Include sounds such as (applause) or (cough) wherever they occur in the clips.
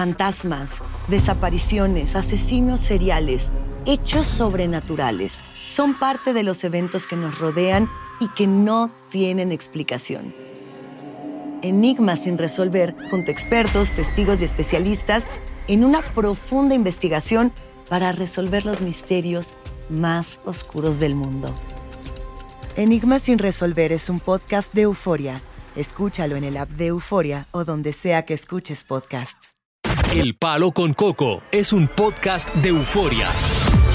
Fantasmas, desapariciones, asesinos seriales, hechos sobrenaturales son parte de los eventos que nos rodean y que no tienen explicación. Enigmas sin resolver, junto a expertos, testigos y especialistas, en una profunda investigación para resolver los misterios más oscuros del mundo. Enigmas sin resolver es un podcast de euforia. Escúchalo en el app de Euforia o donde sea que escuches podcasts. El Palo con Coco es un podcast de euforia.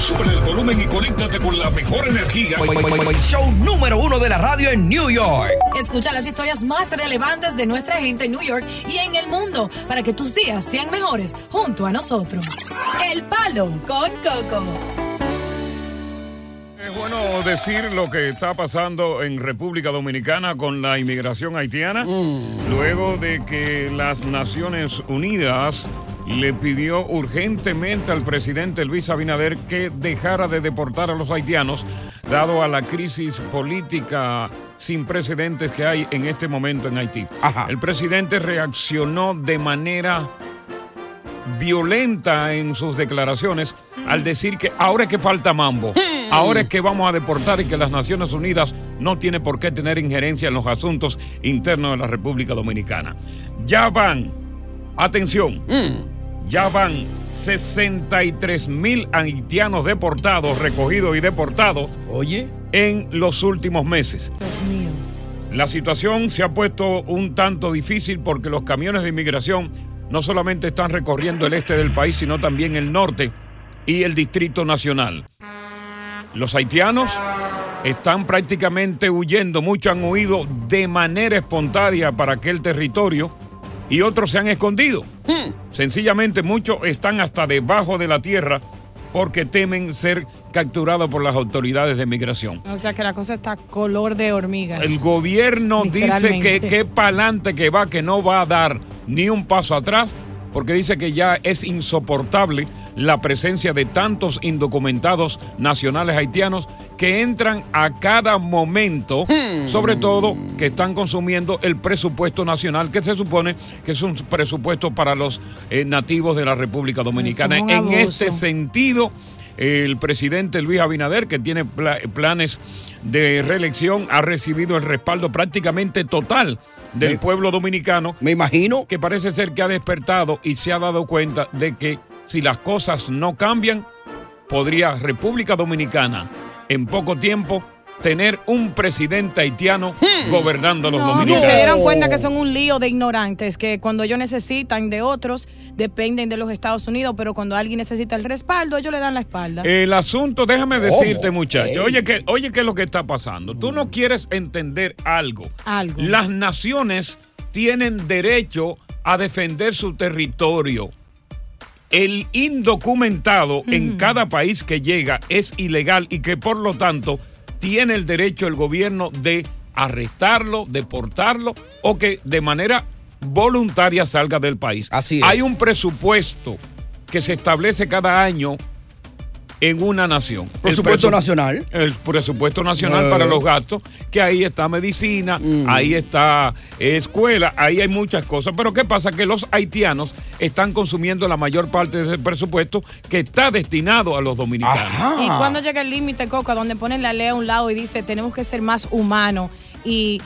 Sube el volumen y conéctate con la mejor energía. Show número uno de la radio en New York. Escucha las historias más relevantes de nuestra gente en New York y en el mundo para que tus días sean mejores junto a nosotros. El Palo con Coco. Es bueno decir lo que está pasando en República Dominicana con la inmigración haitiana, luego de que las Naciones Unidas le pidió urgentemente al presidente Luis Abinader que dejara de deportar a los haitianos, dado a la crisis política sin precedentes que hay en este momento en Haití. El presidente reaccionó de manera violenta en sus declaraciones al decir que ahora es que falta mambo, ahora es que vamos a deportar y que las Naciones Unidas no tiene por qué tener injerencia en los asuntos internos de la República Dominicana. Ya van, atención, ya van 63 mil haitianos deportados, recogidos y deportados Oye. en los últimos meses. Dios mío. La situación se ha puesto un tanto difícil porque los camiones de inmigración no solamente están recorriendo el este del país, sino también el norte y el Distrito Nacional. Los haitianos están prácticamente huyendo, muchos han huido de manera espontánea para aquel territorio y otros se han escondido. Sencillamente muchos están hasta debajo de la tierra porque temen ser capturados por las autoridades de migración. O sea que la cosa está color de hormigas. El gobierno dice que, que para adelante que va, que no va a dar ni un paso atrás, porque dice que ya es insoportable la presencia de tantos indocumentados nacionales haitianos que entran a cada momento, sobre todo que están consumiendo el presupuesto nacional, que se supone que es un presupuesto para los eh, nativos de la República Dominicana. Es En este sentido, el presidente Luis Abinader, que tiene pla- planes de reelección, ha recibido el respaldo prácticamente total del Me- pueblo dominicano, Me imagino. que parece ser que ha despertado y se ha dado cuenta de que si las cosas no cambian, podría República Dominicana en poco tiempo tener un presidente haitiano gobernando a los No, que dominicanos. se dieron cuenta que son un lío de ignorantes, que cuando ellos necesitan de otros, dependen de los Estados Unidos, pero cuando alguien necesita el respaldo, ellos le dan la espalda. El asunto, déjame decirte, muchacho, Ey. oye, que, oye, ¿qué es lo que está pasando? Tú no quieres entender algo. Algo. Las naciones tienen derecho a defender su territorio. El indocumentado en cada país que llega es ilegal y que por lo tanto tiene el derecho el gobierno de arrestarlo, deportarlo o que de manera voluntaria salga del país. Así es. Hay un presupuesto que se establece cada año en una nación. El Presupuesto presu- nacional. El presupuesto nacional Eh. para los gastos, que ahí está medicina, ahí está escuela, ahí hay muchas cosas. Pero ¿qué pasa? Que los haitianos están consumiendo la mayor parte de ese presupuesto que está destinado a los dominicanos. Ajá. ¿Y cuando llega el límite, Coca, donde ponen la ley a un lado y dice tenemos que ser más humanos y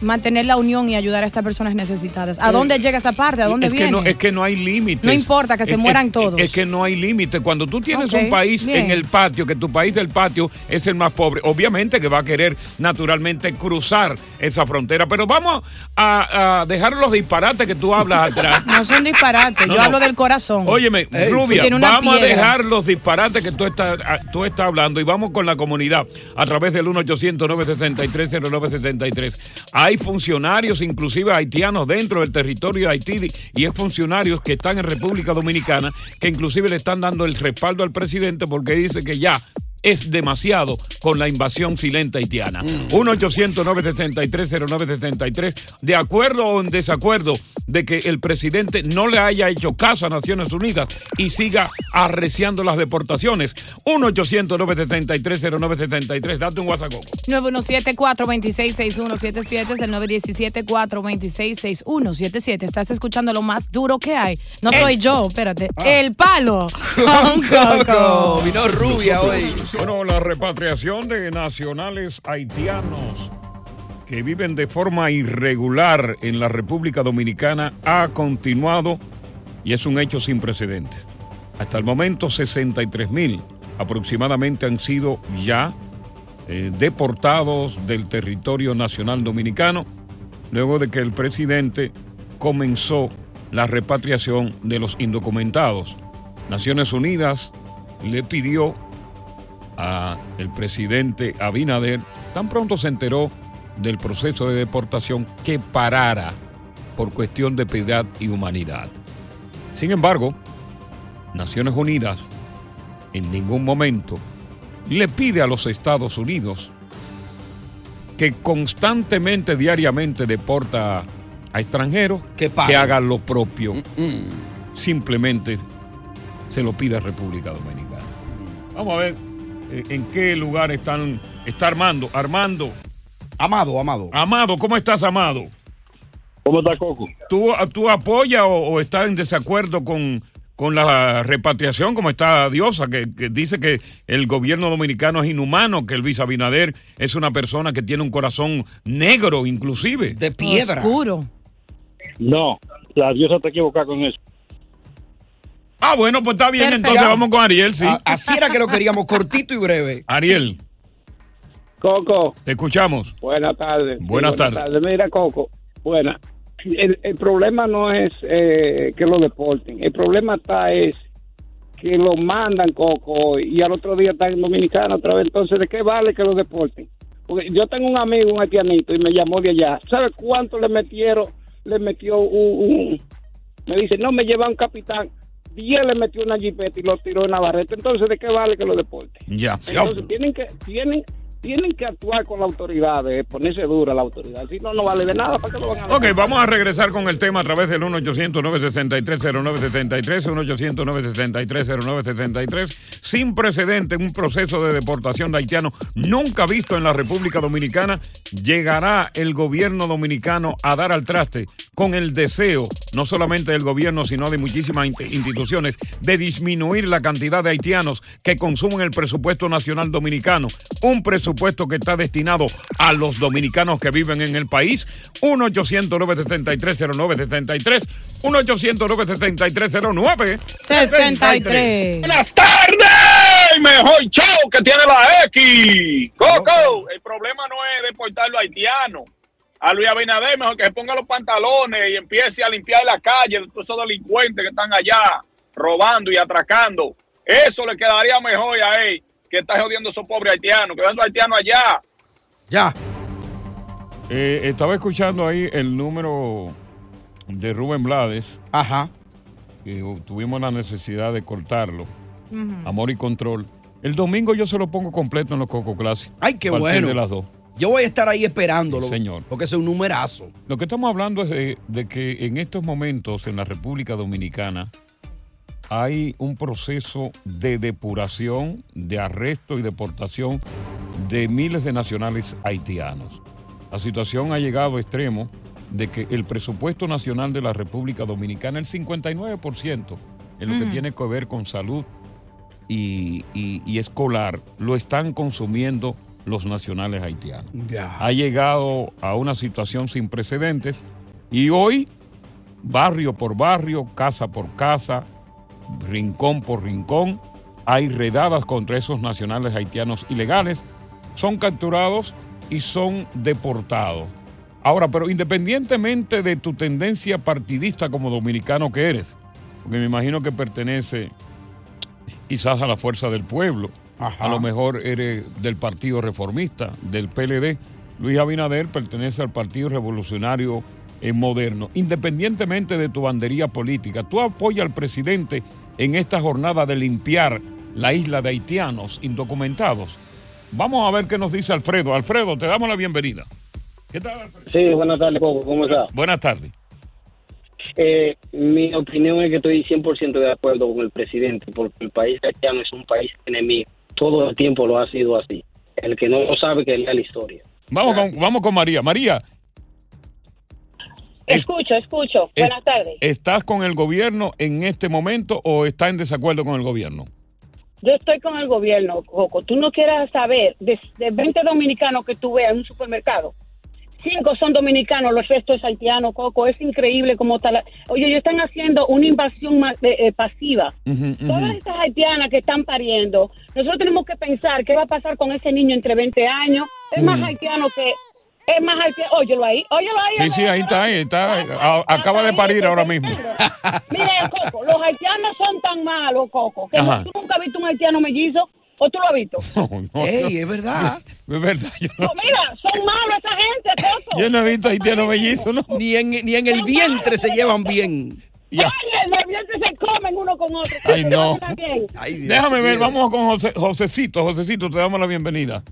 mantener la unión y ayudar a estas personas necesitadas? ¿A dónde llega esa parte? ¿A dónde es viene? Que no, es que no hay límites. No importa, que se Es- mueran es- todos. Es que no hay límite. Cuando tú tienes un país bien. en el patio, que tu país del patio es el más pobre, obviamente que va a querer naturalmente cruzar esa frontera. Pero vamos a, a dejar los disparates que tú hablas (laughs) atrás. No son disparates, No, yo no. hablo del corazón. Óyeme, Ey. Rubia, vamos a dejar los disparates que tú estás, a- tú estás hablando y vamos con la comunidad a través del 1-800-963-0963. Hay funcionarios, inclusive haitianos, dentro del territorio de Haití y es funcionarios que están en República Dominicana que inclusive le están dando el respaldo al presidente porque dice que ya es demasiado con la invasión silente haitiana. 1-800-963-0963, de acuerdo o en desacuerdo de que el presidente no le haya hecho caso a Naciones Unidas y siga arreciando las deportaciones. 1-800-963-0963, date un WhatsApp. 917-426-6177 es el 917-426-6177. Estás escuchando lo más duro que hay. No soy yo, espérate. El palo. (laughs) Con Coco. Vino rubia hoy. Bueno, la repatriación de nacionales haitianos que viven de forma irregular en la República Dominicana ha continuado y es un hecho sin precedentes. Hasta el momento 63 mil aproximadamente han sido ya eh, deportados del territorio nacional dominicano luego de que el presidente comenzó la repatriación de los indocumentados. Naciones Unidas le pidió a el presidente Abinader, tan pronto se enteró del proceso de deportación, que parara por cuestión de piedad y humanidad. Sin embargo, Naciones Unidas en ningún momento le pide a los Estados Unidos que constantemente, diariamente deporta a extranjeros, Que hagan lo propio. Mm. Simplemente se lo pide a República Dominicana. Vamos a ver en qué lugar están, está Armando. Armando, Amado, amado. Amado, ¿cómo estás, Amado? ¿Cómo está Coco? ¿Tú, tú apoyas o, o estás en desacuerdo con, con la repatriación, como está Diosa, que, que dice que el gobierno dominicano es inhumano, que el Luis Abinader es una persona que tiene un corazón negro, inclusive? De piedra. Oscuro. No, la diosa está equivocada con eso. Ah, bueno, pues está bien, Perfecto. entonces vamos con Ariel, sí. A- Así era que lo queríamos, cortito y breve. Ariel, Coco, te escuchamos. buenas tardes. Buenas tardes. Mira, Coco, buena. El, el problema no es eh, que lo deporten. El problema está es que lo mandan, Coco, y al otro día están en Dominicana otra vez. Entonces, ¿de qué vale que lo deporten? Porque yo tengo un amigo, un haitianito, y me llamó de allá. ¿Sabe cuánto le metieron? Le metió un... un- me dice, no, me lleva un capitán. Diez le metió una jipeta y lo tiró en la barreta. Entonces, ¿de qué vale que lo deporten? Ya. Entonces tienen que tienen tienen que actuar con la autoridad, eh, ponerse dura la autoridad. Si no, no vale de nada. ¿Para qué lo van a Ok, vamos a regresar con el tema a través del 1-800-963-0973, 1-800-963-0973, sin precedente, un proceso de deportación de haitianos nunca visto en la República Dominicana. Llegará el gobierno dominicano a dar al traste con el deseo, no solamente del gobierno, sino de muchísimas in- instituciones, de disminuir la cantidad de haitianos que consumen el presupuesto nacional dominicano. Un presupuesto que está destinado a los dominicanos que viven en el país. 1-800-973-0973, 1-800-973-09. 63. Buenas tardes, mejor show que tiene la X. Coco, el problema no es deportarlo a haitiano. A Luis Abinader, mejor que se ponga los pantalones y empiece a limpiar la calle de todos esos delincuentes que están allá robando y atracando. Eso le quedaría mejor a él que está jodiendo a esos pobres haitianos, quedando haitianos allá. Ya. Eh, estaba escuchando ahí el número de Rubén Blades, Ajá. que tuvimos la necesidad de cortarlo. Amor y control. El domingo yo se lo pongo completo en los Coco Classic. Ay, qué a bueno. de las dos. Yo voy a estar ahí esperándolo. Sí, señor. Porque es un numerazo. Lo que estamos hablando es de, de que en estos momentos en la República Dominicana hay un proceso de depuración, de arresto y deportación de miles de nacionales haitianos. La situación ha llegado a extremo de que el presupuesto nacional de la República Dominicana, el 59% en lo que tiene que ver con salud y, y- y escolar, lo están consumiendo los nacionales haitianos. Ha llegado a una situación sin precedentes y hoy, barrio por barrio, casa por casa, rincón por rincón, hay redadas contra esos nacionales haitianos ilegales, son capturados y son deportados. Ahora, pero independientemente de tu tendencia partidista como dominicano que eres, porque me imagino que pertenece quizás a la fuerza del pueblo, Ajá. a lo mejor eres del Partido Reformista, del PLD. Luis Abinader pertenece al Partido Revolucionario eh, Moderno. Independientemente de tu bandería política, tú apoyas al presidente en esta jornada de limpiar la isla de haitianos indocumentados. Vamos a ver qué nos dice Alfredo. Alfredo, te damos la bienvenida. ¿Qué tal, Alfredo? Sí, buenas tardes, Coco. ¿Cómo está? Buenas tardes. Eh, mi opinión es que estoy 100% de acuerdo con el presidente, porque el país haitiano es un país enemigo. Todo el tiempo lo ha sido así. El que no lo sabe, que lea la historia. Vamos con, vamos con María. María, Escucho, escucho. es- Buenas tardes. ¿estás con el gobierno en este momento o estás en desacuerdo con el gobierno? Yo estoy con el gobierno, Coco. Tú no quieras saber, de, de 20 dominicanos que tú veas en un supermercado, cinco son dominicanos, los restos es haitiano, Coco. Es increíble cómo está la... Oye, ellos están haciendo una invasión eh, eh, pasiva. Todas estas haitianas que están pariendo, nosotros tenemos que pensar qué va a pasar con ese niño entre 20 años. Es más haitiano que... Es más haitiano... Óyelo ahí, óyelo ahí. Sí, sí, ahí está, ahí está. A- acaba de parir ahora mismo. Mira, Coco, los haitianos son tan malos, Coco, que Ajá. tú nunca has visto un haitiano mellizo, o tú lo has visto. (laughs) No, no, Ey, no. es verdad. Es verdad, yo No, no, mira, son malos esa gente, Coco. yo no he visto haitiano mellizo, ¿no? Ni en, ni en el vientre se llevan bien. Ya. Oye, los dientes se comen uno con otro. Ay, no. Ay, Dios Déjame ver, vamos con José, Josecito. Josecito, te damos la bienvenida.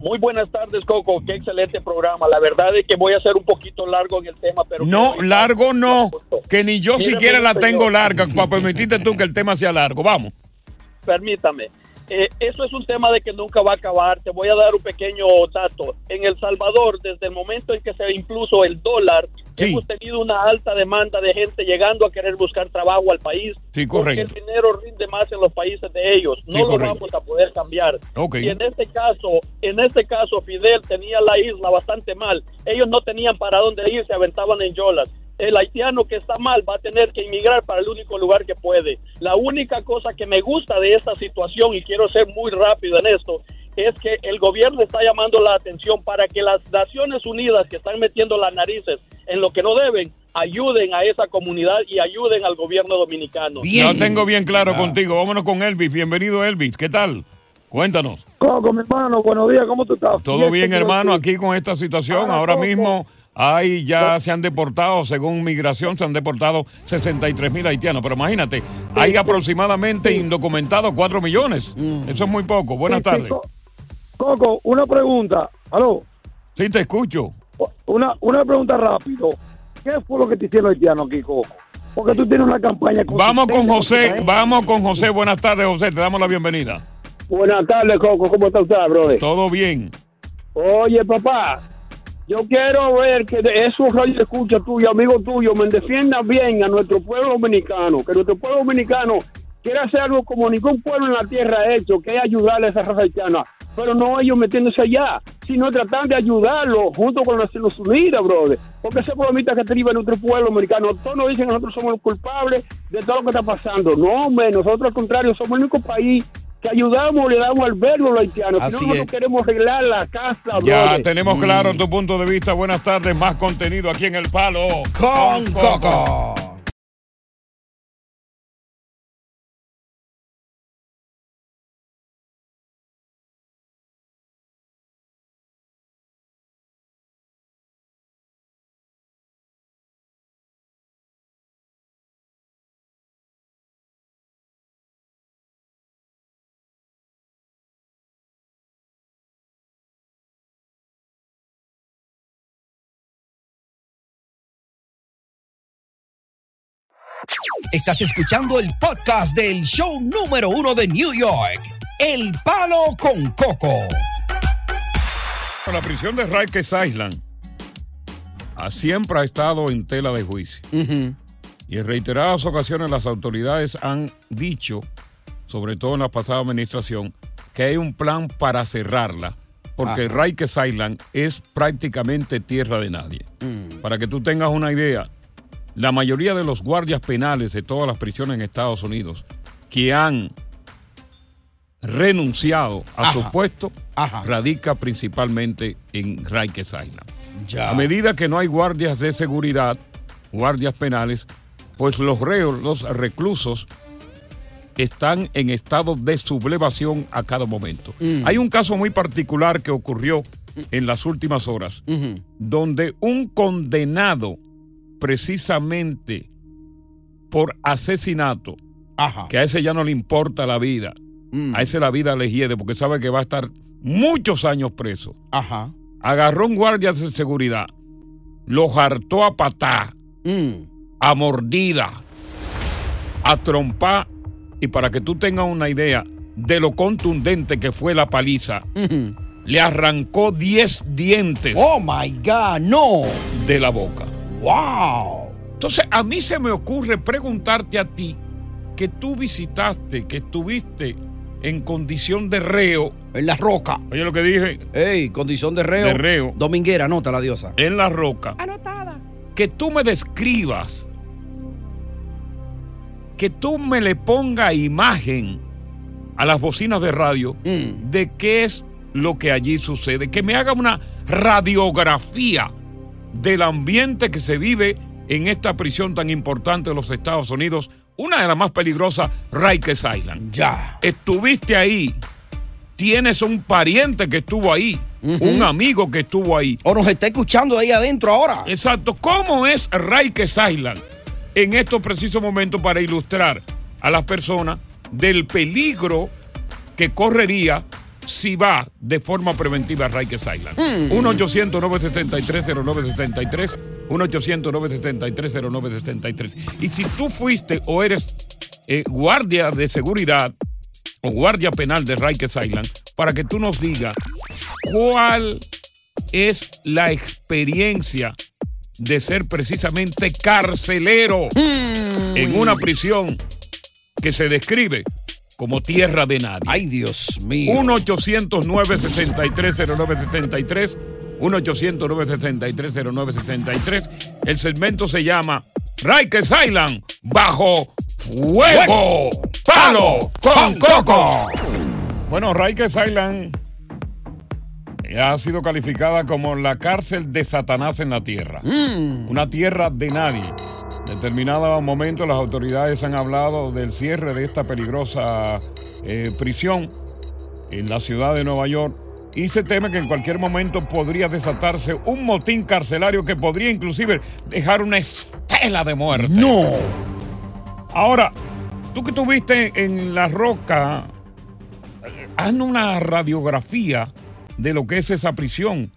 Muy buenas tardes, Coco. Qué excelente programa. La verdad es que voy a ser un poquito largo en el tema, pero... No, largo no. Que ni yo Mírame, siquiera la señor. tengo larga para permitirte tú que el tema sea largo. Vamos. Permítame. Eh, eso es un tema de que nunca va a acabar. Te voy a dar un pequeño dato. En El Salvador, desde el momento en que se impuso el dólar, Sí. hemos tenido una alta demanda de gente llegando a querer buscar trabajo al país. Sí, correcto. Porque el dinero rinde más en los países de ellos. No Sí, lo correcto. vamos a poder cambiar. Ok. Y en este caso, en este caso, Fidel tenía la isla bastante mal. Ellos no tenían para dónde ir, se aventaban en yolas. El haitiano que está mal va a tener que inmigrar para el único lugar que puede. La única cosa que me gusta de esta situación, y quiero ser muy rápido en esto, es que el gobierno está llamando la atención para que las Naciones Unidas que están metiendo las narices en lo que no deben, ayuden a esa comunidad y ayuden al gobierno dominicano. Lo tengo bien claro Ah. contigo. Vámonos con Elvis. Bienvenido, Elvis. ¿Qué tal? Cuéntanos. Coco, mi hermano, buenos días, ¿cómo tú estás? Todo bien, hermano, aquí con esta situación. Ahora, Ahora Coco. mismo hay ya se han deportado, según migración, se han deportado 63 mil haitianos. Pero imagínate, hay aproximadamente indocumentados 4 millones. Eso es muy poco. Buenas Sí, sí, tardes. Co- Coco, una pregunta. Aló, Sí, te escucho. Una, una pregunta rápido. ¿Qué fue lo que te hicieron los haitianos aquí, Coco? Porque tú tienes una campaña Vamos con José, consistente. vamos con José. Buenas tardes, José. Te damos la bienvenida. Buenas tardes, Coco. ¿Cómo está usted, brother? Todo bien. Oye, papá, yo quiero ver que de esos radio escucha tuyo, amigo tuyo, me defiendan bien a nuestro pueblo dominicano, que nuestro pueblo dominicano quiere hacer algo como ningún pueblo en la tierra ha hecho, que es ayudarle a esa raza haitiana, pero no ellos metiéndose allá, sino tratando de ayudarlo junto con las Naciones Unidas, brother. Porque ese problemita que triba en nuestro pueblo americano, todos nos dicen que nosotros somos los culpables de todo lo que está pasando. No, hombre, nosotros al contrario somos el único país que ayudamos, le damos albergo a los haitianos. Si no, nosotros queremos arreglar la casa, Ya brother. tenemos claro tu punto de vista. Buenas tardes. Más contenido aquí en El Palo. Con Coco. Estás escuchando el podcast del show número uno de New York, El Palo con Coco. La prisión de Rikers Island ah, siempre ha estado en tela de juicio. Y en reiteradas ocasiones las autoridades han dicho, sobre todo en la pasada administración, que hay un plan para cerrarla, porque Ajá. Rikers Island es prácticamente tierra de nadie. Mm. Para que tú tengas una idea, la mayoría de los guardias penales de todas las prisiones en Estados Unidos que han renunciado a Ajá. su puesto Ajá. radica principalmente en Rikers Island. Ya. A medida que no hay guardias de seguridad, guardias penales, pues los reos, los reclusos, están en estado de sublevación a cada momento. Mm. Hay un caso muy particular que ocurrió en las últimas horas, donde un condenado precisamente por asesinato que a ese ya no le importa la vida. Mm. A ese la vida le hiede porque sabe que va a estar muchos años preso. Ajá. Agarró un guardia de seguridad, lo hartó a patá, Mm. a mordida, a trompar. Y para que tú tengas una idea de lo contundente que fue la paliza, le arrancó 10 dientes. Oh my God, no. De la boca. Wow. Entonces, a mí se me ocurre preguntarte a ti que tú visitaste, que estuviste en condición de reo. En la roca. Oye lo que dije. Ey, condición de reo. De reo. Dominguera, nota la diosa. En la roca. Anotada. Que tú me describas. Que tú me le ponga imagen a las bocinas de radio Mm. de qué es lo que allí sucede. Que me haga una radiografía del ambiente que se vive en esta prisión tan importante de los Estados Unidos, una de las más peligrosas, Rikers Island. Ya. Estuviste ahí, tienes un pariente que estuvo ahí, un amigo que estuvo ahí. O nos está escuchando ahí adentro ahora. Exacto. ¿Cómo es Rikers Island en estos precisos momentos para ilustrar a las personas del peligro que correría si va de forma preventiva a Rikers Island? Mm. 1-800-973-0973. 1-800-973-0973. Y si tú fuiste o eres eh, guardia de seguridad o guardia penal de Rikers Island, para que tú nos digas cuál es la experiencia de ser precisamente carcelero en una prisión que se describe como tierra de nadie. Ay, Dios mío. 1-800-963-0973. 1-800-963-0973. El segmento se llama Rikers Island bajo fuego. Palo con coco. Bueno, Rikers Island ha sido calificada como la cárcel de Satanás en la tierra. Una tierra de nadie. En determinado momento las autoridades han hablado del cierre de esta peligrosa eh, prisión en la ciudad de Nueva York y se teme que en cualquier momento podría desatarse un motín carcelario que podría inclusive dejar una estela de muerte. No. Ahora, tú que estuviste en La Roca, hazme una radiografía de lo que es esa prisión,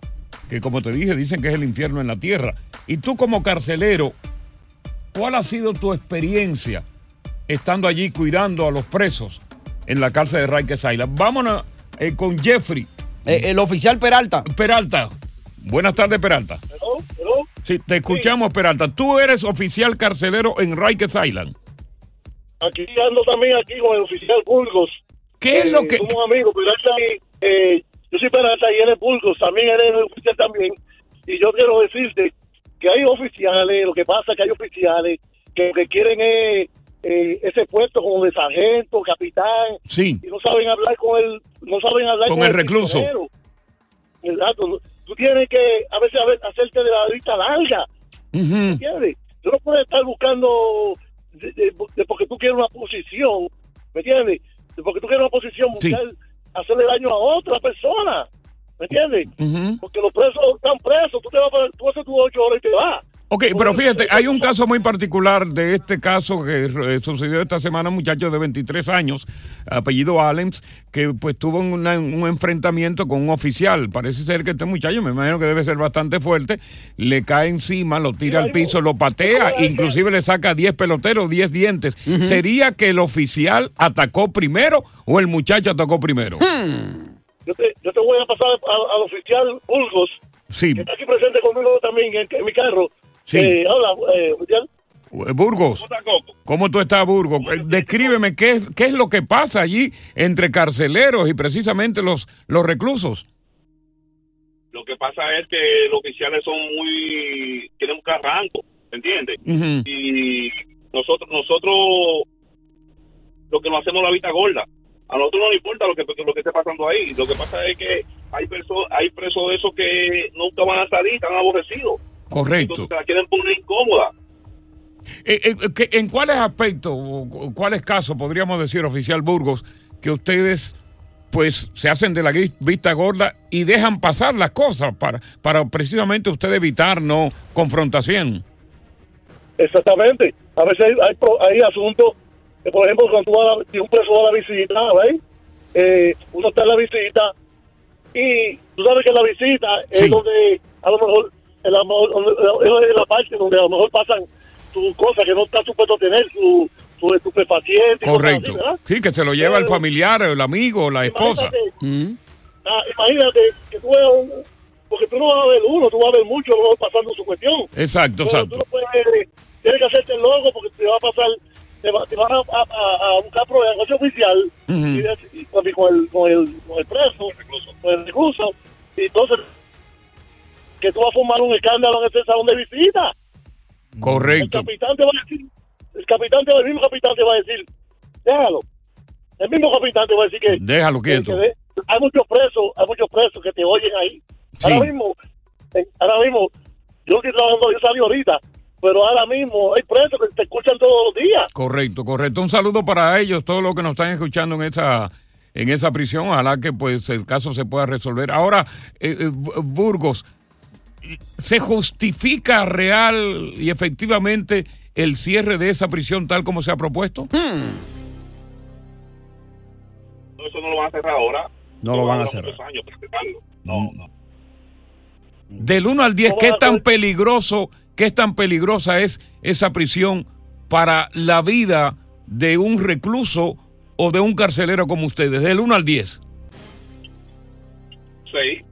que como te dije, dicen que es el infierno en la tierra. Y tú como carcelero, ¿cuál ha sido tu experiencia estando allí cuidando a los presos en la cárcel de Rikers Island? Vámonos eh, con Jeffrey. Eh, el oficial Peralta. Peralta. Buenas tardes, Peralta. Sí, te escuchamos, Peralta. Tú eres oficial carcelero en Rikers Island. Aquí ando también aquí con el oficial Burgos. ¿Qué es Eh, lo que...? Somos amigos, Peralta y, eh, yo soy Peralta y él es Burgos, también él es oficial también. Y yo quiero decirte que hay oficiales, lo que pasa es que hay oficiales que lo que quieren es eh, ese puesto como de sargento, capitán, Sí. y no saben hablar con el, no saben hablar Con el recluso. prisionero. Exacto. Tú tienes que a veces a ver- hacerte de la lista larga. Ujú. ¿entiendes? Tú no puedes estar buscando de- de- de porque tú quieres una posición, ¿me entiendes? De porque tú quieres una posición, Sí. buscar hacerle daño a otra persona, ¿me entiendes? Porque los presos están presos, tú te vas para, tú haces tus ocho horas y te vas. Ok, pero fíjate, hay un caso muy particular de este caso que eh, sucedió esta semana, un muchacho de 23 años, apellido Allens, que pues tuvo una- un enfrentamiento con un oficial. Parece ser que este muchacho, me imagino que debe ser bastante fuerte, le cae encima, lo tira al piso, lo patea, inclusive le saca 10 peloteros, 10 dientes. ¿Sería que el oficial atacó primero o el muchacho atacó primero? Yo te, yo te voy a pasar al oficial Burgos, Sí, que está aquí presente conmigo también en, en mi carro. Sí. Eh, hola, eh, oficial. Eh, Burgos. ¿Cómo tú estás, Burgos? Eh, Descríbeme qué es, qué es lo que pasa allí entre carceleros y precisamente los, los reclusos. Lo que pasa es que los oficiales son muy... tienen un carranco, ¿entiendes? Y nosotros, nosotros lo que nos hacemos la vista gorda. A nosotros no nos importa lo que, lo que esté pasando ahí. Lo que pasa es que hay, perso- hay presos de esos que nunca van a salir, están aborrecidos. Correcto. Entonces se la quieren poner incómoda. Eh, eh, ¿qué- ¿En cuáles aspectos, cuáles casos podríamos decir, oficial Burgos, que ustedes pues se hacen de la vista gorda y dejan pasar las cosas para, para precisamente usted evitar no confrontación? Exactamente. A veces hay, hay, pro- hay asuntos que, por ejemplo, cuando tú vas a, si un preso va a la visita, ¿ves? Eh, uno está en la visita y tú sabes que la visita es donde a lo mejor es la, es la parte donde a lo mejor pasan tus cosas que no está supuesto tener, su, su estupefaciente. Correcto. sí, que se lo lleva el familiar, el amigo, la esposa. Imagínate, ah, imagínate que tú veas un, porque tú no vas a ver uno, tú vas a ver muchos pasando su cuestión. Exacto, Pero exacto. Tú no puedes, tienes que hacerte el logo porque te va a pasar, te, va, te van a, a, a buscar pruebas oficial y, con, con el, con, el, con el preso, con el recluso, y entonces que tú vas a formar un escándalo en ese salón de visita. El Correcto. capitán te va a decir, el capitán, te va- el mismo capitán te va a decir, déjalo. El mismo capitán te va a decir que, Déjalo que- quieto. que de- hay muchos presos, hay muchos presos que te oyen ahí. Ahora mismo, eh, ahora mismo, yo estoy trabajando, yo salí ahorita, pero ahora mismo hay presos que te escuchan todos los días. Correcto, correcto. Un saludo para ellos, todos los que nos están escuchando en esa en esa prisión. Ojalá que pues el caso se pueda resolver. Ahora, eh, eh, Bu- Burgos, ¿se justifica real y efectivamente el cierre de esa prisión tal como se ha propuesto? Eso no lo van a cerrar ahora. No lo van a muchos años. No, no. Del 1 al 10, ¿qué tan peligroso, qué tan peligrosa es esa prisión para la vida de un recluso o de un carcelero como ustedes? Del 1 al 10. Sí.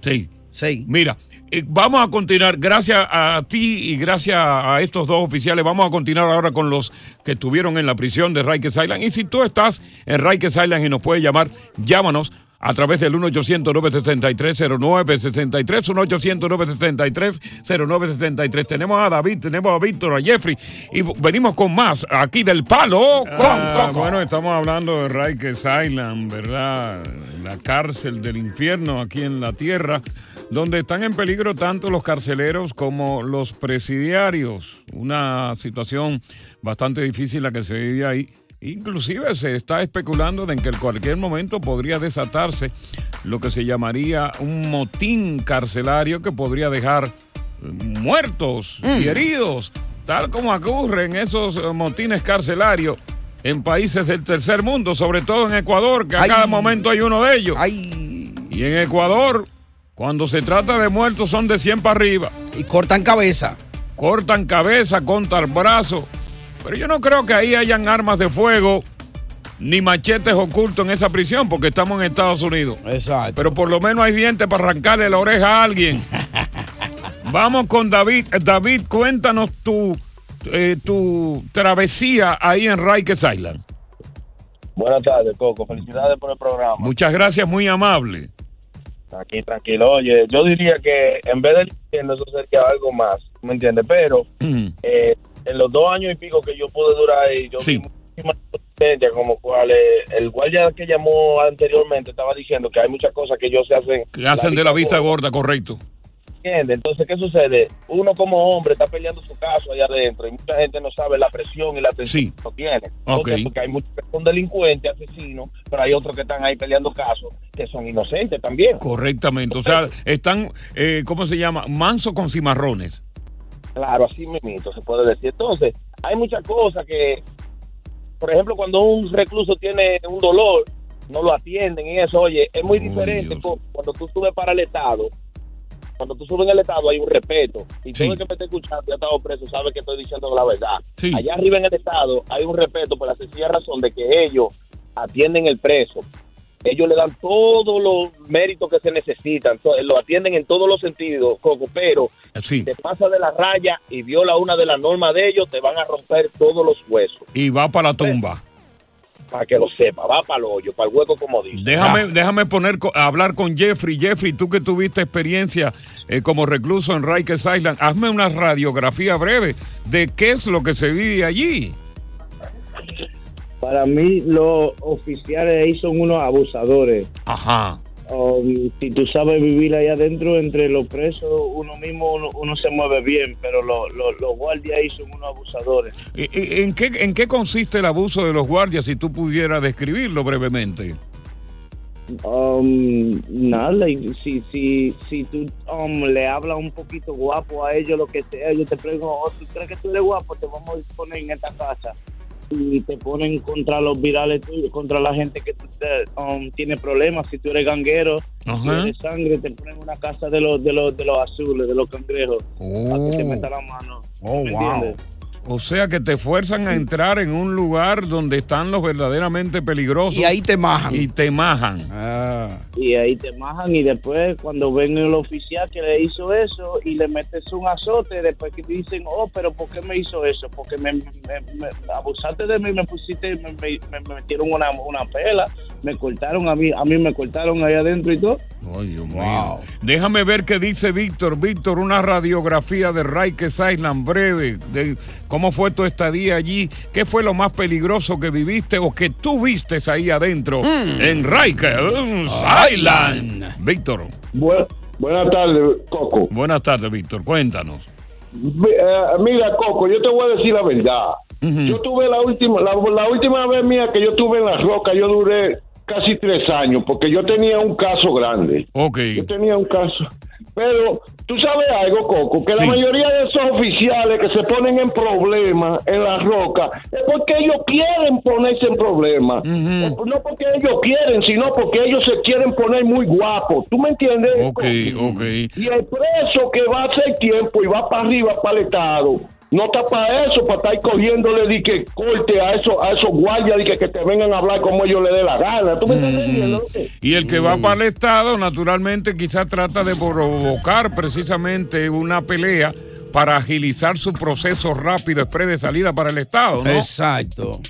Sí. Sí. Mira, eh, vamos a continuar, gracias a ti y gracias a estos dos oficiales, vamos a continuar ahora con los que estuvieron en la prisión de Rikers Island. Y si tú estás en Rikers Island y nos puedes llamar, llámanos a través del 1-800-963-0963, 1-800-963-0963. Tenemos a David, tenemos a Víctor, a Jeffrey y venimos con más aquí del Palo con Ah, Coco. Bueno, estamos hablando de Rikers Island, ¿verdad? La cárcel del infierno aquí en la tierra, donde están en peligro tanto los carceleros como los presidiarios. Una situación bastante difícil la que se vive ahí. Inclusive se está especulando de que en cualquier momento podría desatarse lo que se llamaría un motín carcelario que podría dejar muertos y heridos, tal como ocurre en esos eh, motines carcelarios en países del tercer mundo, sobre todo en Ecuador, que a cada momento hay uno de ellos. Y en Ecuador, cuando se trata de muertos, son de 100 para arriba. Y cortan cabeza. Cortan cabeza, cortan brazos. Pero yo no creo que ahí hayan armas de fuego ni machetes ocultos en esa prisión, porque estamos en Estados Unidos. Exacto. Pero por lo menos hay dientes para arrancarle la oreja a alguien. (laughs) Vamos con David. David, cuéntanos tu, eh, tu travesía ahí en Rikers Island. Buenas tardes, Coco. Felicidades por el programa. Muchas gracias, muy amable. Aquí, tranquilo. Oye, yo diría que en vez infierno eso sería algo más, ¿me entiendes? Pero eh, en los dos años y pico que yo pude durar ahí, yo vi muchísimas como cuál el guardia que llamó anteriormente estaba diciendo que hay muchas cosas que ellos se hacen Que hacen de la vista gorda, correcto. ¿Entiendes? Entonces, ¿qué sucede? Uno como hombre está peleando su caso allá adentro y mucha gente no sabe la presión y la atención que no tiene. Porque hay muchos que son delincuentes, asesinos, pero hay otros que están ahí peleando casos que son inocentes también. Correctamente. O sea, están, eh, ¿cómo se llama? Manso con cimarrones. Claro, así mismo se puede decir. Entonces, hay muchas cosas que, por ejemplo, cuando un recluso tiene un dolor, no lo atienden y eso, oye, es muy diferente cu- cuando tú subes para el Estado. Cuando tú subes en el Estado hay un respeto. Y todo el que me esté escuchando y ha estado preso sabe que estoy diciendo la verdad. Sí. Allá arriba en el Estado hay un respeto por la sencilla razón de que ellos atienden el preso. Ellos le dan todos los méritos que se necesitan, lo atienden en todos los sentidos, Coco, pero Sí. te pasa de la raya y viola una de las normas de ellos, te van a romper todos los huesos. Y va para la tumba. Para que lo sepa, va para el hoyo, para el hueco, como dice. Déjame, déjame poner, hablar con Jeffrey. Jeffrey, tú que tuviste experiencia eh, como recluso en Rikers Island, hazme una radiografía breve de qué es lo que se vive allí. Para mí, los oficiales ahí son unos abusadores. Ajá. Um, si tú sabes vivir ahí adentro, entre los presos, uno mismo uno, uno se mueve bien, pero lo- lo- los guardias ahí son unos abusadores. ¿Y- y- ¿En qué, ¿En qué consiste el abuso de los guardias, si tú pudieras describirlo brevemente? Um, nada, si, si, si tú um, le hablas un poquito guapo a ellos, lo que sea, ellos te preguntan, oh, ¿tú crees que tú eres guapo? Te vamos a poner en esta casa. Y te ponen contra los virales tuyos, contra la gente que te- um, tiene problemas. Si tú eres ganguero, si eres sangre, te ponen en una casa de los, de los, de los azules, de los cangrejos, para que te meta la mano. Oh, ¿Me wow. entiendes? O sea que te fuerzan a entrar en un lugar donde están los verdaderamente peligrosos. Y ahí te majan. Y te majan. Y ahí te majan y después cuando ven el oficial que le hizo eso y le metes un azote, después que te dicen, oh, pero ¿por qué me hizo eso? Porque me, me- me- abusaste de mí, me pusiste, me, me- me metieron una, una pela, me cortaron a mí, a mí me cortaron ahí adentro y todo. Ay, Dios mío. Déjame ver qué dice Víctor. Víctor, una radiografía de Rikers Island breve. De ¿Cómo fue tu estadía allí? ¿Qué fue lo más peligroso que viviste o que tú vistes ahí adentro Mm. en Rikers Island? Víctor. buenas tardes, Coco. Buenas tardes, Víctor. Cuéntanos. Eh, mira, Coco, yo te voy a decir la verdad. Yo tuve la última, la, la última vez mía que yo estuve en la roca, yo duré casi tres años porque yo tenía un caso grande. Ok. Yo tenía un caso. Pero tú sabes algo, Coco, que la mayoría de esos oficiales que se ponen en problemas en la roca es porque ellos quieren ponerse en problemas. No porque ellos quieren, sino porque ellos se quieren poner muy guapos. ¿Tú me entiendes? Ok, ok. Y el preso que va a hacer tiempo y va para arriba, para el Estado, no está para eso, para estar cogiéndole de que corte a esos, a esos guardias de que, que te vengan a hablar como ellos le dé la gana. ¿Tú me entiendes? Y el que va para el Estado, naturalmente, quizás trata de provocar precisamente una pelea para agilizar su proceso rápido, express de salida para el Estado, ¿no? Exacto.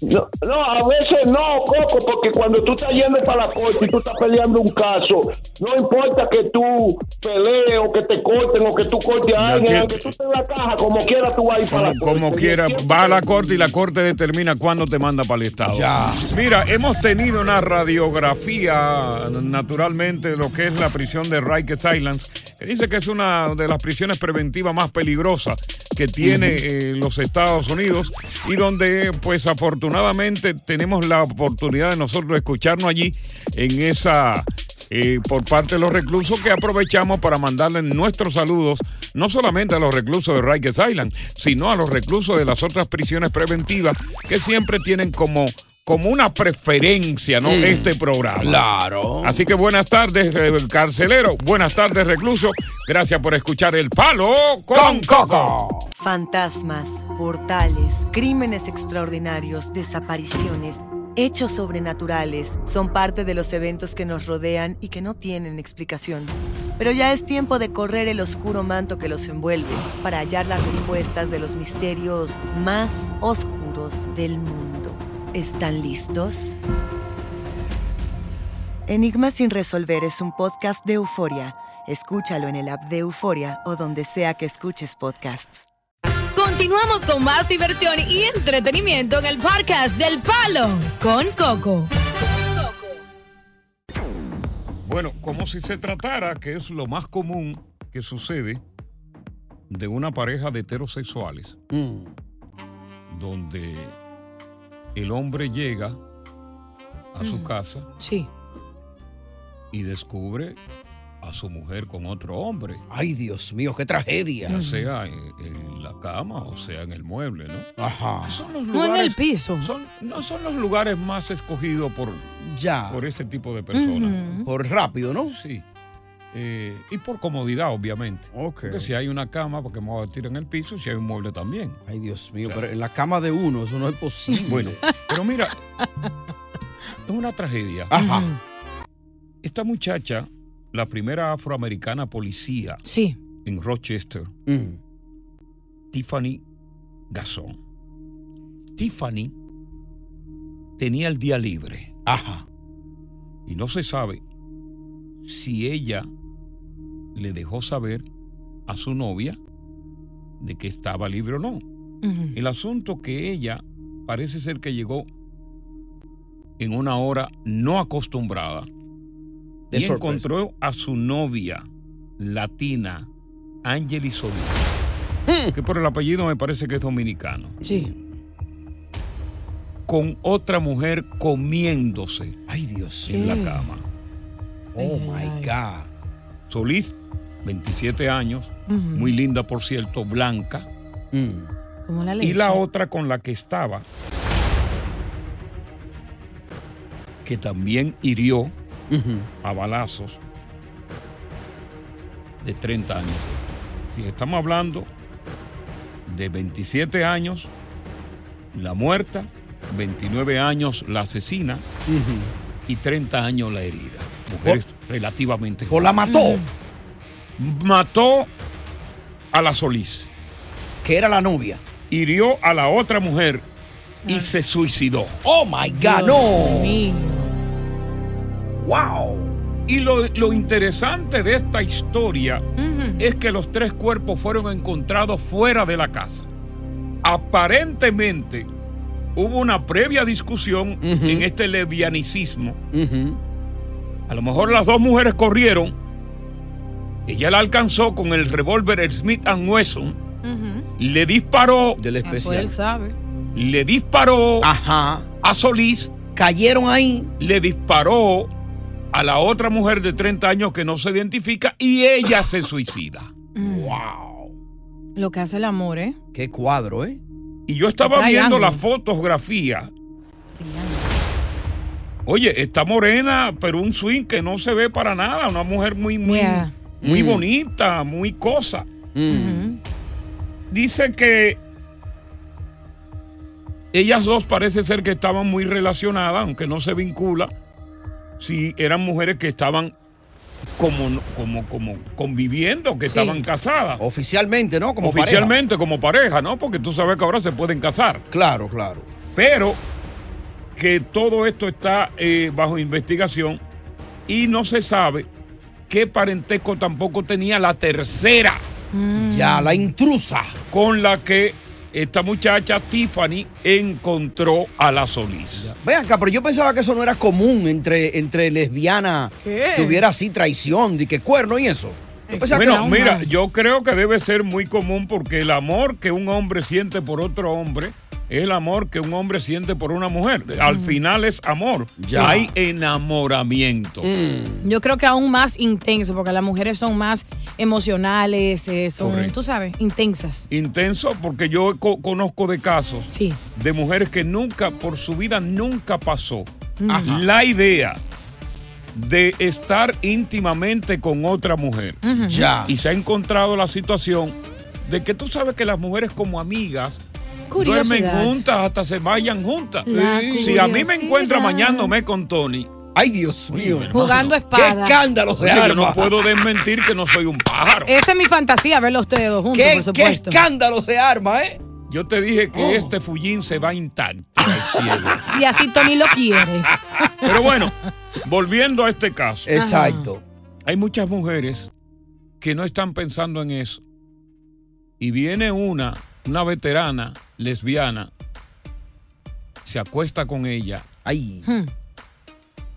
No, no, a veces no, Coco, porque cuando tú estás yendo para la corte y tú estás peleando un caso, no importa que tú pelees o que te corten o que tú cortes a alguien, que- aunque tú estés en la caja, como quiera tú vas a ir para la corte. como quiera, va a la corte y la corte determina cuándo te manda para el Estado. Ya. Mira, hemos tenido una radiografía, naturalmente, de lo que es la prisión de Rikers Islands, que dice que es una de las prisiones preventivas más peligrosas que tiene eh, los Estados Unidos y donde, pues, afortunadamente tenemos la oportunidad de nosotros escucharnos allí en esa eh, por parte de los reclusos que aprovechamos para mandarle nuestros saludos no solamente a los reclusos de Rikers Island, sino a los reclusos de las otras prisiones preventivas que siempre tienen como, como una preferencia, ¿no? Mm, este programa. claro. Así que buenas tardes, eh, carcelero. Buenas tardes, recluso. Gracias por escuchar El Palo con Coco. Fantasmas, portales, crímenes extraordinarios, desapariciones, hechos sobrenaturales son parte de los eventos que nos rodean y que no tienen explicación. Pero ya es tiempo de correr el oscuro manto que los envuelve para hallar las respuestas de los misterios más oscuros del mundo. ¿Están listos? Enigma sin resolver es un podcast de euforia. Escúchalo en el app de Euforia o donde sea que escuches podcasts. Continuamos con más diversión y entretenimiento en el podcast del Palo con Coco. Bueno, como si se tratara, que es lo más común que sucede de una pareja de heterosexuales, donde el hombre llega a su Mm. casa Sí. y descubre a su mujer con otro hombre. Ay, Dios mío, qué tragedia. Ya sea en, en la cama o sea en el mueble, ¿no? Ajá. Son los No en el lugares, piso. son, no son los lugares más escogidos por, Ya. por ese tipo de personas. Por rápido, ¿no? Sí. Eh, y por comodidad, obviamente. Porque si hay una cama, porque me voy a vestir en el piso, si hay un mueble también. Ay, Dios mío, O sea, pero en la cama de uno eso no es posible. (laughs) Bueno, pero mira, (laughs) es una tragedia. Ajá. Esta muchacha, la primera afroamericana policía Sí. en Rochester, Mm. Tiffany Gasón. Tiffany tenía el día libre Ajá. y no se sabe si ella le dejó saber a su novia de que estaba libre o no. El asunto que ella parece ser que llegó en una hora no acostumbrada De y sorpresa. encontró a su novia latina, Angeli Solís, Mm. que por el apellido me parece que es dominicano, Sí. con otra mujer comiéndose Ay, Dios en la cama. Oh, Ay, my ay. God. Solís, 27 años, Ujú. muy linda por cierto, blanca, Mm. Como la y leche. la otra con la que estaba, que también hirió a balazos de 30 años. Si estamos hablando de 27 años, la muerta, 29 años la asesina y 30 años la herida. Mujeres relativamente ¿O la mató? Mató a la Solís. Que era la novia. Hirió a la otra mujer y se suicidó. Oh my God, no. ¡Wow! Y lo, lo interesante de esta historia es que los tres cuerpos fueron encontrados fuera de la casa. Aparentemente hubo una previa discusión en este levianicismo. A lo mejor las dos mujeres corrieron. Ella la alcanzó con el revólver Smith Wesson. Le disparó. Del Ah, pues él sabe. Le disparó a Solís. Cayeron ahí. Le disparó a la otra mujer de 30 años que no se identifica y ella se suicida. Wow. Mm. Lo que hace el amor, ¿eh? Qué cuadro, ¿eh? Y yo estaba viendo la fotografía. Oye, está morena, pero un swing que no se ve para nada. Una mujer muy, muy, Yeah. muy Mm. bonita, muy cosa. Dice que ellas dos parece ser que estaban muy relacionadas, aunque no se vincula. Si eran mujeres que estaban como, como, como conviviendo, que Sí. estaban casadas. Oficialmente, ¿no? Como Oficialmente como pareja, ¿no? Porque tú sabes que ahora se pueden casar. Claro, claro. Pero que todo esto está eh, bajo investigación y no se sabe qué parentesco tampoco tenía la tercera. Ya, la intrusa. Con la que esta muchacha Tiffany encontró a la Solís. Ven acá, pero yo pensaba que eso no era común entre, entre lesbianas. Que hubiera así traición, de que cuerno y eso. Yo pensaba que Bueno, mira, yo creo que debe ser muy común porque el amor que un hombre siente por otro hombre el amor que un hombre siente por una mujer. Al final es amor. Ya. Hay enamoramiento. Yo creo que aún más intenso, porque las mujeres son más emocionales, eh, son, Correcto. tú sabes, intensas. Intenso porque yo co- conozco de casos de mujeres que nunca, por su vida, nunca pasó Ajá. la idea de estar íntimamente con otra mujer. Ya. Y se ha encontrado la situación de que tú sabes que las mujeres como amigas duermen juntas hasta se vayan juntas. Si a mí me encuentra mañándome con Tony. Ay, Dios mío. Jugando espada. Qué escándalo se Oye, yo arma. no puedo desmentir que no soy un pájaro. Esa es mi fantasía, verlos ustedes dos juntos, ¿Qué- por supuesto. qué escándalo se arma, ¿eh? Yo te dije que Oh. este fullín se va intacto al (laughs) cielo. Si así Tony lo quiere. Pero bueno, volviendo a este caso. Exacto. Hay muchas mujeres que no están pensando en eso. Y viene una, una veterana lesbiana, se acuesta con ella Ay. Hmm.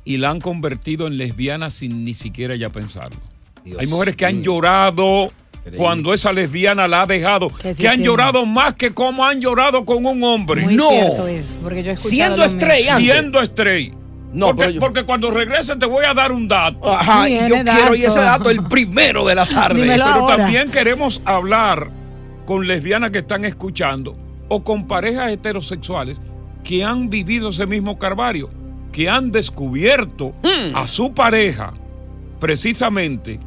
y la han convertido en lesbiana sin ni siquiera ya pensarlo. Dios Hay mujeres que han llorado cuando esa lesbiana la ha dejado, que, sí han llorado más que como han llorado con un hombre. Muy cierto eso, porque yo he escuchado Siendo estrella. Siendo estrella. No, porque, pero yo- porque cuando regrese te voy a dar un dato. Ajá, y yo Viene quiero y ese dato. dato el primero de la tarde. (laughs) Dímelo Pero ahora. también queremos hablar con lesbianas que están escuchando o con parejas heterosexuales que han vivido ese mismo carvario, que han descubierto Hmm. a su pareja precisamente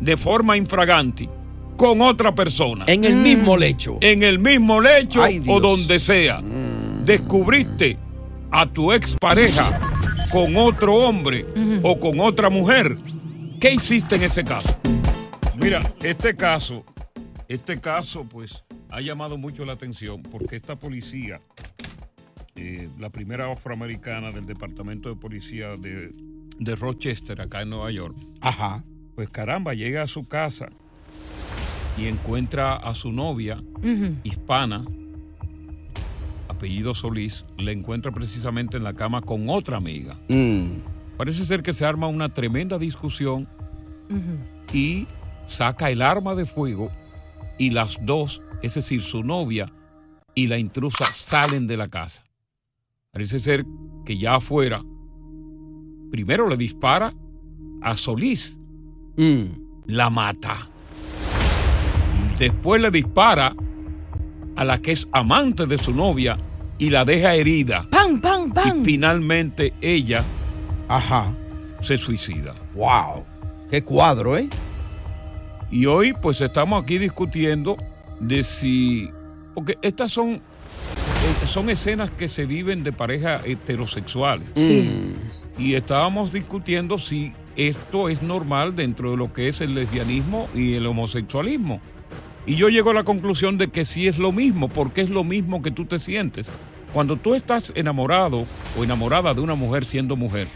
de forma infragante con otra persona. En el mismo lecho. En el mismo lecho Ay, o donde sea. Descubriste a tu expareja con otro hombre o con otra mujer. ¿Qué hiciste en ese caso? Mira, este caso, este caso pues ha llamado mucho la atención porque esta policía, eh, la primera afroamericana del departamento de policía de, de Rochester, acá en Nueva York, Ajá. pues caramba, llega a su casa y encuentra a su novia hispana, apellido Solís, le encuentra precisamente en la cama con otra amiga. Mm. Parece ser que se arma una tremenda discusión y saca el arma de fuego y las dos, es decir, su novia y la intrusa salen de la casa. Parece ser que ya afuera, primero le dispara a Solís, la mata. Después le dispara a la que es amante de su novia y la deja herida. ¡Pam, pam, pam! Y finalmente ella Ajá. se suicida. Wow. Qué cuadro, ¿eh? Y hoy pues estamos aquí discutiendo de si... Porque estas son, eh, son escenas que se viven de parejas heterosexuales. Sí. Y estábamos discutiendo si esto es normal dentro de lo que es el lesbianismo y el homosexualismo. Y yo llego a la conclusión de que sí es lo mismo, porque es lo mismo que tú te sientes. Cuando tú estás enamorado o enamorada de una mujer siendo mujer,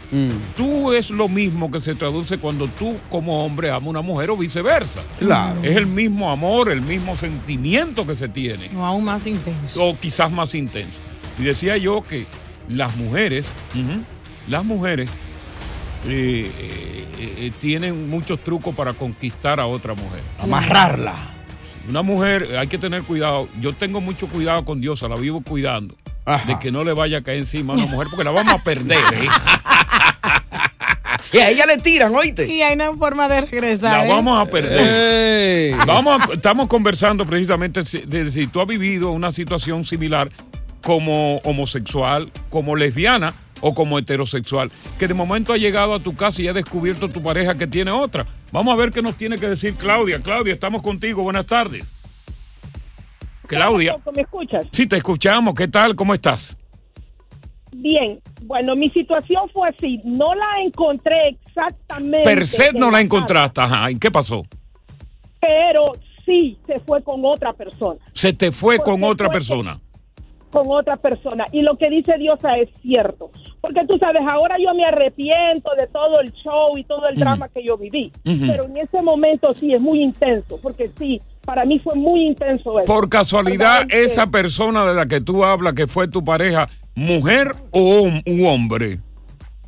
tú es lo mismo que se traduce cuando tú como hombre amas a una mujer o viceversa. Claro. Es el mismo amor, el mismo sentimiento que se tiene No, aún más intenso. o quizás más intenso. Y decía yo que las mujeres, las mujeres eh, eh, eh, tienen muchos trucos para conquistar a otra mujer. Amarrarla. Una mujer, hay que tener cuidado. Yo tengo mucho cuidado con Diosa, la vivo cuidando. Ajá. De que no le vaya a caer encima a una mujer porque la vamos a perder. ¿eh? (laughs) Y a ella le tiran, oíste. Y hay una forma de regresar. La ¿eh? vamos a perder. Ey. Vamos a- estamos conversando precisamente si- de si tú has vivido una situación similar como homosexual, como lesbiana o como heterosexual, que de momento ha llegado a tu casa y ha descubierto tu pareja que tiene otra. Vamos a ver qué nos tiene que decir Claudia. Claudia, estamos contigo. Buenas tardes. Claudia. ¿Me escuchas? Sí, te escuchamos. ¿Qué tal? ¿Cómo estás? Bien, bueno, mi situación fue así. No la encontré exactamente. Per se no la encontraste. Ajá. ¿Y qué pasó? Pero sí se fue con otra persona. Se te fue con otra fue- persona. Con otra persona. Y lo que dice Diosa es cierto. Porque tú sabes, ahora yo me arrepiento de todo el show y todo el drama que yo viví. Pero en ese momento sí es muy intenso. Porque sí, para mí fue muy intenso eso. Por casualidad, esa persona de la que tú hablas, que fue tu pareja, mujer o hom- un hombre.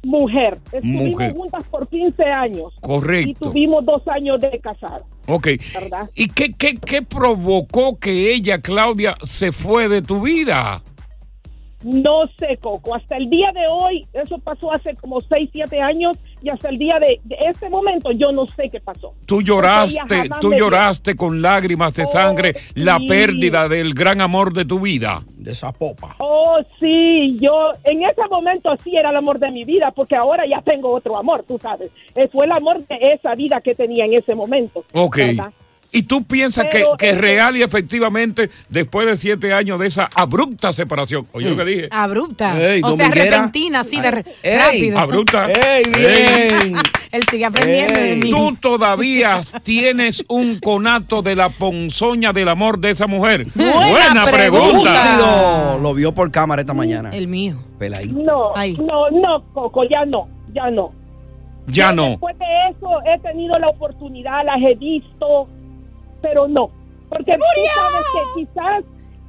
Mujer. Estuvimos Mujer. juntas por 15 años. Y Correcto. tuvimos dos años de casada. Ok. ¿Verdad? ¿Y qué, qué, qué provocó que ella, Claudia, se fue de tu vida? No sé, Coco. Hasta el día de hoy, eso pasó hace como 6, 7 años, y hasta el día de, de este momento yo no sé qué pasó. Tú lloraste, tú lloraste con lágrimas de Oh, sangre la sí. pérdida del gran amor de tu vida. De esa popa. Oh, sí, yo en ese momento sí era el amor de mi vida, porque ahora ya tengo otro amor, tú sabes. Eh, fue el amor de esa vida que tenía en ese momento. Ok. ¿verdad? ¿Y tú piensas que, Pero, que real y efectivamente, después de siete años de esa abrupta separación, oye lo que dije, Abrupta. Ey, o sea, repentina, así de Ey, rápido. abrupta, ¡Ey, bien! (laughs) Él sigue aprendiendo de mí. tú todavía tienes un conato de la ponzoña del amor de esa mujer. Buena pregunta. Lúcido. Lo vio por cámara esta mañana. El mío. Peladito. No, Ay. no, no, Coco, ya no, ya no. Ya no. Después de eso he tenido la oportunidad, las he visto, pero no. Porque tú sabes que quizás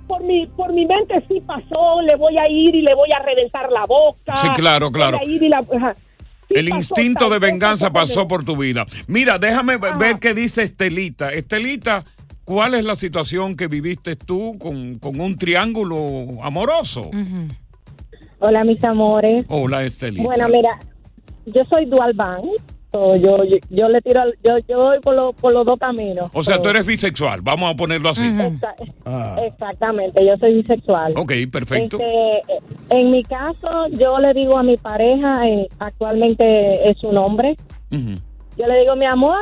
por mi, por mi mente sí pasó, le voy a ir y le voy a reventar la boca. Sí, claro, claro. Voy a ir y la- ajá. Sí El pasó, instinto de venganza pasó por tu vida. Mira, déjame Ajá. ver qué dice Estelita. Estelita, ¿cuál es la situación que viviste tú con, con un triángulo amoroso? Hola, mis amores. Hola, Estelita. Bueno, mira, yo soy dual bank. so yo, yo, yo le tiro, al- yo, yo voy por, lo- por los dos caminos. o sea, So, tú eres bisexual, vamos a ponerlo así. Exa- Ah. Exactamente, yo soy bisexual. Ok, perfecto. Este, en mi caso, yo le digo a mi pareja, eh, actualmente es un hombre, Ujú. yo le digo, mi amor,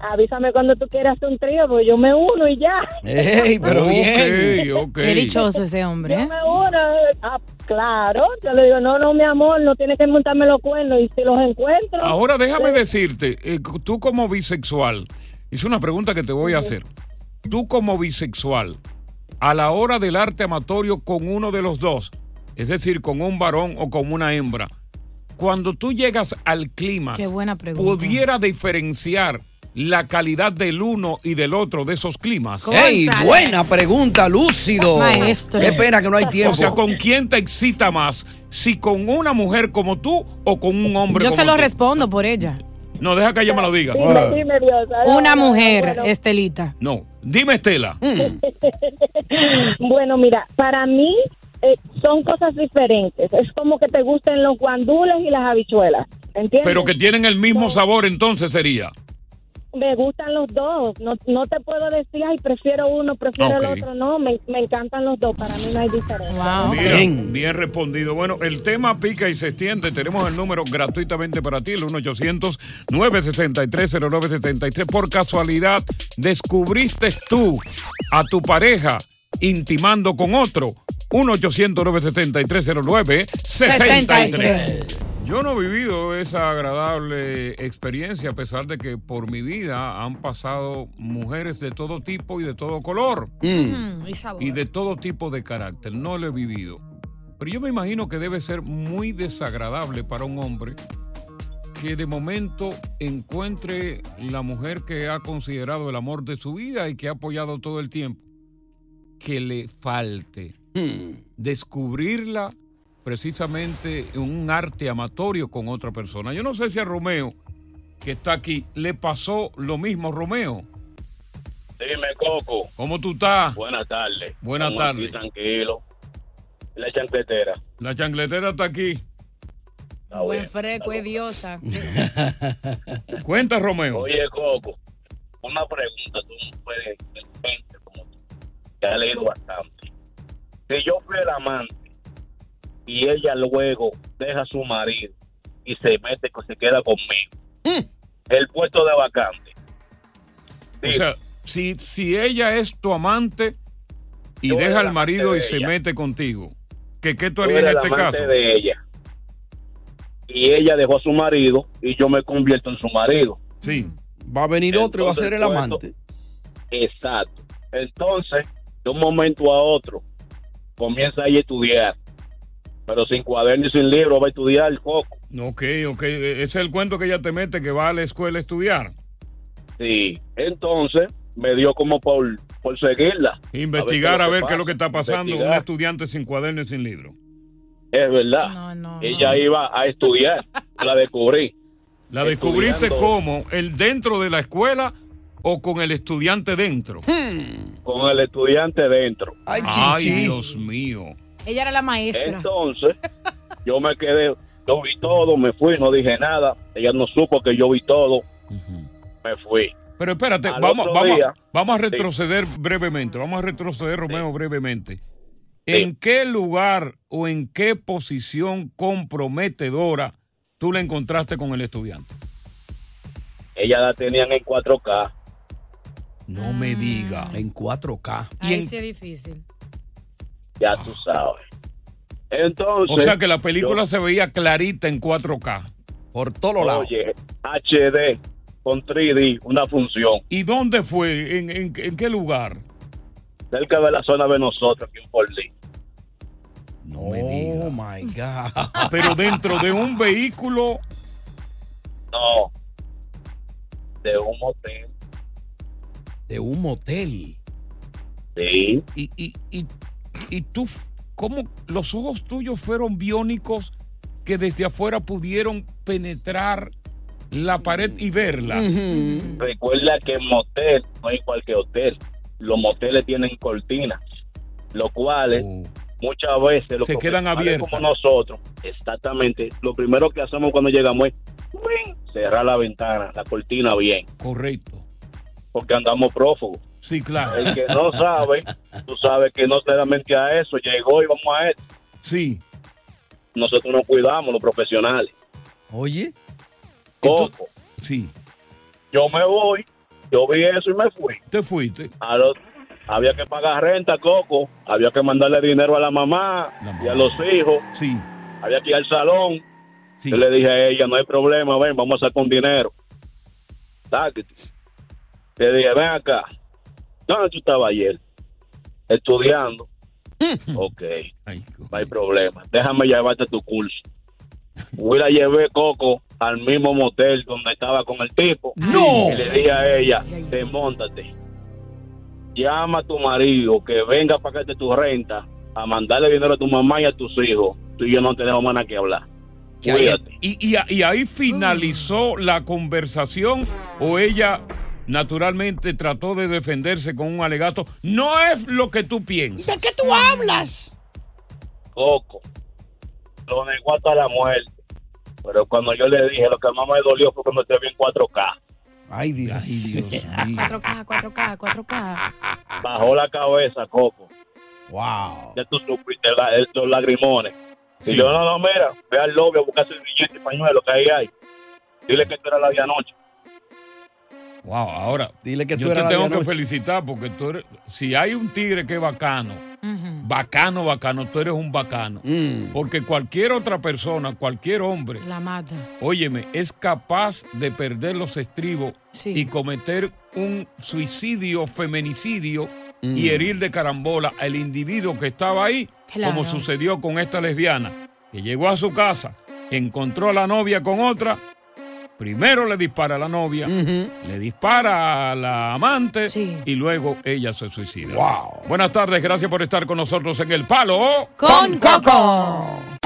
avísame cuando tú quieras hacer un trío, pues yo me uno y ya. ¡Ey, pero bien! Qué dichoso ese hombre. Yo ¿eh? me uno, ah, claro, yo le digo, no, no, mi amor, no tienes que montarme los cuernos y si los encuentro. Ahora déjame pues, decirte, eh, tú como bisexual, es una pregunta que te voy a hacer. Tú como bisexual, a la hora del arte amatorio con uno de los dos, es decir, con un varón o con una hembra, cuando tú llegas al clima, Qué buena pregunta. ¿pudiera diferenciar la calidad del uno y del otro de esos climas? ¡Ey, buena pregunta, Lúcido! Maestro. Qué pena que no hay tiempo. O sea, ¿con quién te excita más? ¿Si con una mujer como tú o con un hombre Yo como se lo tú? respondo por ella. No, deja que ella me lo diga. Dime, dime, Diosa. No, Una mujer, bueno. Estelita. No, dime Estela. (laughs) Bueno, mira, para mí eh, son cosas diferentes. Es como que te gusten los guandules y las habichuelas. ¿Entiendes? Pero que tienen el mismo sabor entonces sería. Me gustan los dos. No, no te puedo decir, ay, prefiero uno, prefiero el otro. No, me, me encantan los dos. Para mí no hay diferencia. Mira, bien. respondido. Bueno, el tema pica y se extiende. Tenemos el número gratuitamente para ti, el 1-800-963-0973. Por casualidad, ¿descubriste tú a tu pareja intimando con otro? 1-800-973-0973. Yo no he vivido esa agradable experiencia a pesar de que por mi vida han pasado mujeres de todo tipo y de todo color Mm, y sabor. y de todo tipo de carácter. No lo he vivido. Pero yo me imagino que debe ser muy desagradable para un hombre que de momento encuentre la mujer que ha considerado el amor de su vida y que ha apoyado todo el tiempo, que le falte descubrirla precisamente en un arte amatorio con otra persona. Yo no sé si a Romeo, que está aquí, le pasó lo mismo, Romeo. Dime, Coco. ¿Cómo tú estás? Buenas tardes. Buenas tardes. tranquilo. La chancletera. La chancletera está aquí. Buen freco es diosa. (laughs) Cuenta, Romeo. Oye, Coco, una pregunta. Tú no puedes gente como tú, que ha leído bastante. Si yo fui el amante y ella luego deja a su marido y se mete, que se queda conmigo, el puesto de vacante. O sea, si, si ella es tu amante y Yo deja al el marido y se mete contigo, ¿qué, qué tú harías en este amante caso? de ella. Y ella dejó a su marido y yo me convierto en su marido. Sí. Va a venir otro y va a ser el amante. Exacto. Entonces, de un momento a otro, comienza a estudiar. Pero sin cuaderno y sin libro va a estudiar el coco. Ok, ok. Ese es el cuento que ella te mete, que va a la escuela a estudiar. Sí. Entonces, me dio como por, por seguirla. Investigar a ver, qué es lo que está pasando. Un Investigar. estudiante sin cuaderno y sin libro. Es verdad. Ella iba a estudiar. la descubrí. ¿La descubriste Estudiando. cómo? ¿El dentro de la escuela o con el estudiante dentro? Con el estudiante dentro. Ay, Dios mío. Ella era la maestra. Entonces, yo me quedé, yo vi todo, me fui, no dije nada. Ella no supo que yo vi todo. Me fui. Pero espérate, Al vamos, vamos, día- vamos a retroceder brevemente. Vamos a retroceder, Romeo, brevemente. ¿En qué lugar o en qué posición comprometedora tú la encontraste con el estudiante? Ella la tenían en 4K. No me diga. En 4K. Ahí sí es difícil. Ya tú sabes. Entonces. O sea que la película yo- se veía clarita en 4K. Por todos lados. Oye, HD con 3D, una función. ¿Y dónde fue? ¿En, en- en qué lugar? Cerca de la zona de nosotros, aquí en Forlí. No Oh my God. Pero dentro de un vehículo. No. De un motel. De un motel. Sí. Y, y, y, y tú, ¿cómo los ojos tuyos fueron biónicos que desde afuera pudieron penetrar la pared y verla? Recuerda que en motel no es igual que hotel. Los moteles tienen cortinas, los cuales muchas veces los Oh. Se quedan abiertas. como nosotros, exactamente, lo primero que hacemos cuando llegamos es cerrar la ventana, la cortina bien, Correcto. porque andamos prófugos. Sí, claro. El que no sabe, tú sabes que no solamente a eso, llegó y vamos a esto. Sí. Nosotros nos cuidamos, los profesionales. Oye. Coco. Sí. Yo me voy, yo vi eso y me fui. Te fuiste. A los- había que pagar renta, Coco. Había que mandarle dinero a la mamá y a los hijos. Sí. Había que ir al salón. Yo le dije a ella, no hay problema, ven, vamos a sacar un dinero. Sáquete. Le dije, ven acá. ¿Dónde tú estabas ayer? Estudiando. (laughs) ok. No hay problema. Déjame llevarte a tu curso. Fui la llevé, Coco, al mismo motel donde estaba con el tipo. (laughs) ¡No! Y le dije a ella, desmontate. Llama a tu marido que venga a pagarte tu renta, a mandarle dinero a tu mamá y a tus hijos. Tú y yo no tenemos más nada que hablar. Cuídate. Y, y- y ahí finalizó la conversación o ella naturalmente trató de defenderse con un alegato. No es lo que tú piensas. ¿De qué tú hablas? Coco. Lo negó hasta la muerte. Pero cuando yo le dije, lo que más me dolió fue cuando te vi en 4K. Ay, Dios, Ay, Dios mío. 4K, 4K, 4K. Bajó la cabeza, Coco. Wow. Ya tú supiste la- el- los lagrimones. Sí. Y yo, no, no, mira, ve al lobby a buscar servillete y pañuelo que ahí hay. Dile que tú eras la de anoche. Wow, ahora, Dile que tú yo te tengo que felicitar porque tú eres, si hay un tigre que es bacano, bacano, bacano, tú eres un bacano. Mm. Porque cualquier otra persona, cualquier hombre, La mata. óyeme, es capaz de perder los estribos y cometer un suicidio, feminicidio Mm. y herir de carambola al individuo que estaba ahí, Claro. como sucedió con esta lesbiana, que llegó a su casa, encontró a la novia con otra, primero le dispara a la novia, le dispara a la amante y luego ella se suicida. Buenas tardes, gracias por estar con nosotros en El Palo. Con Coco.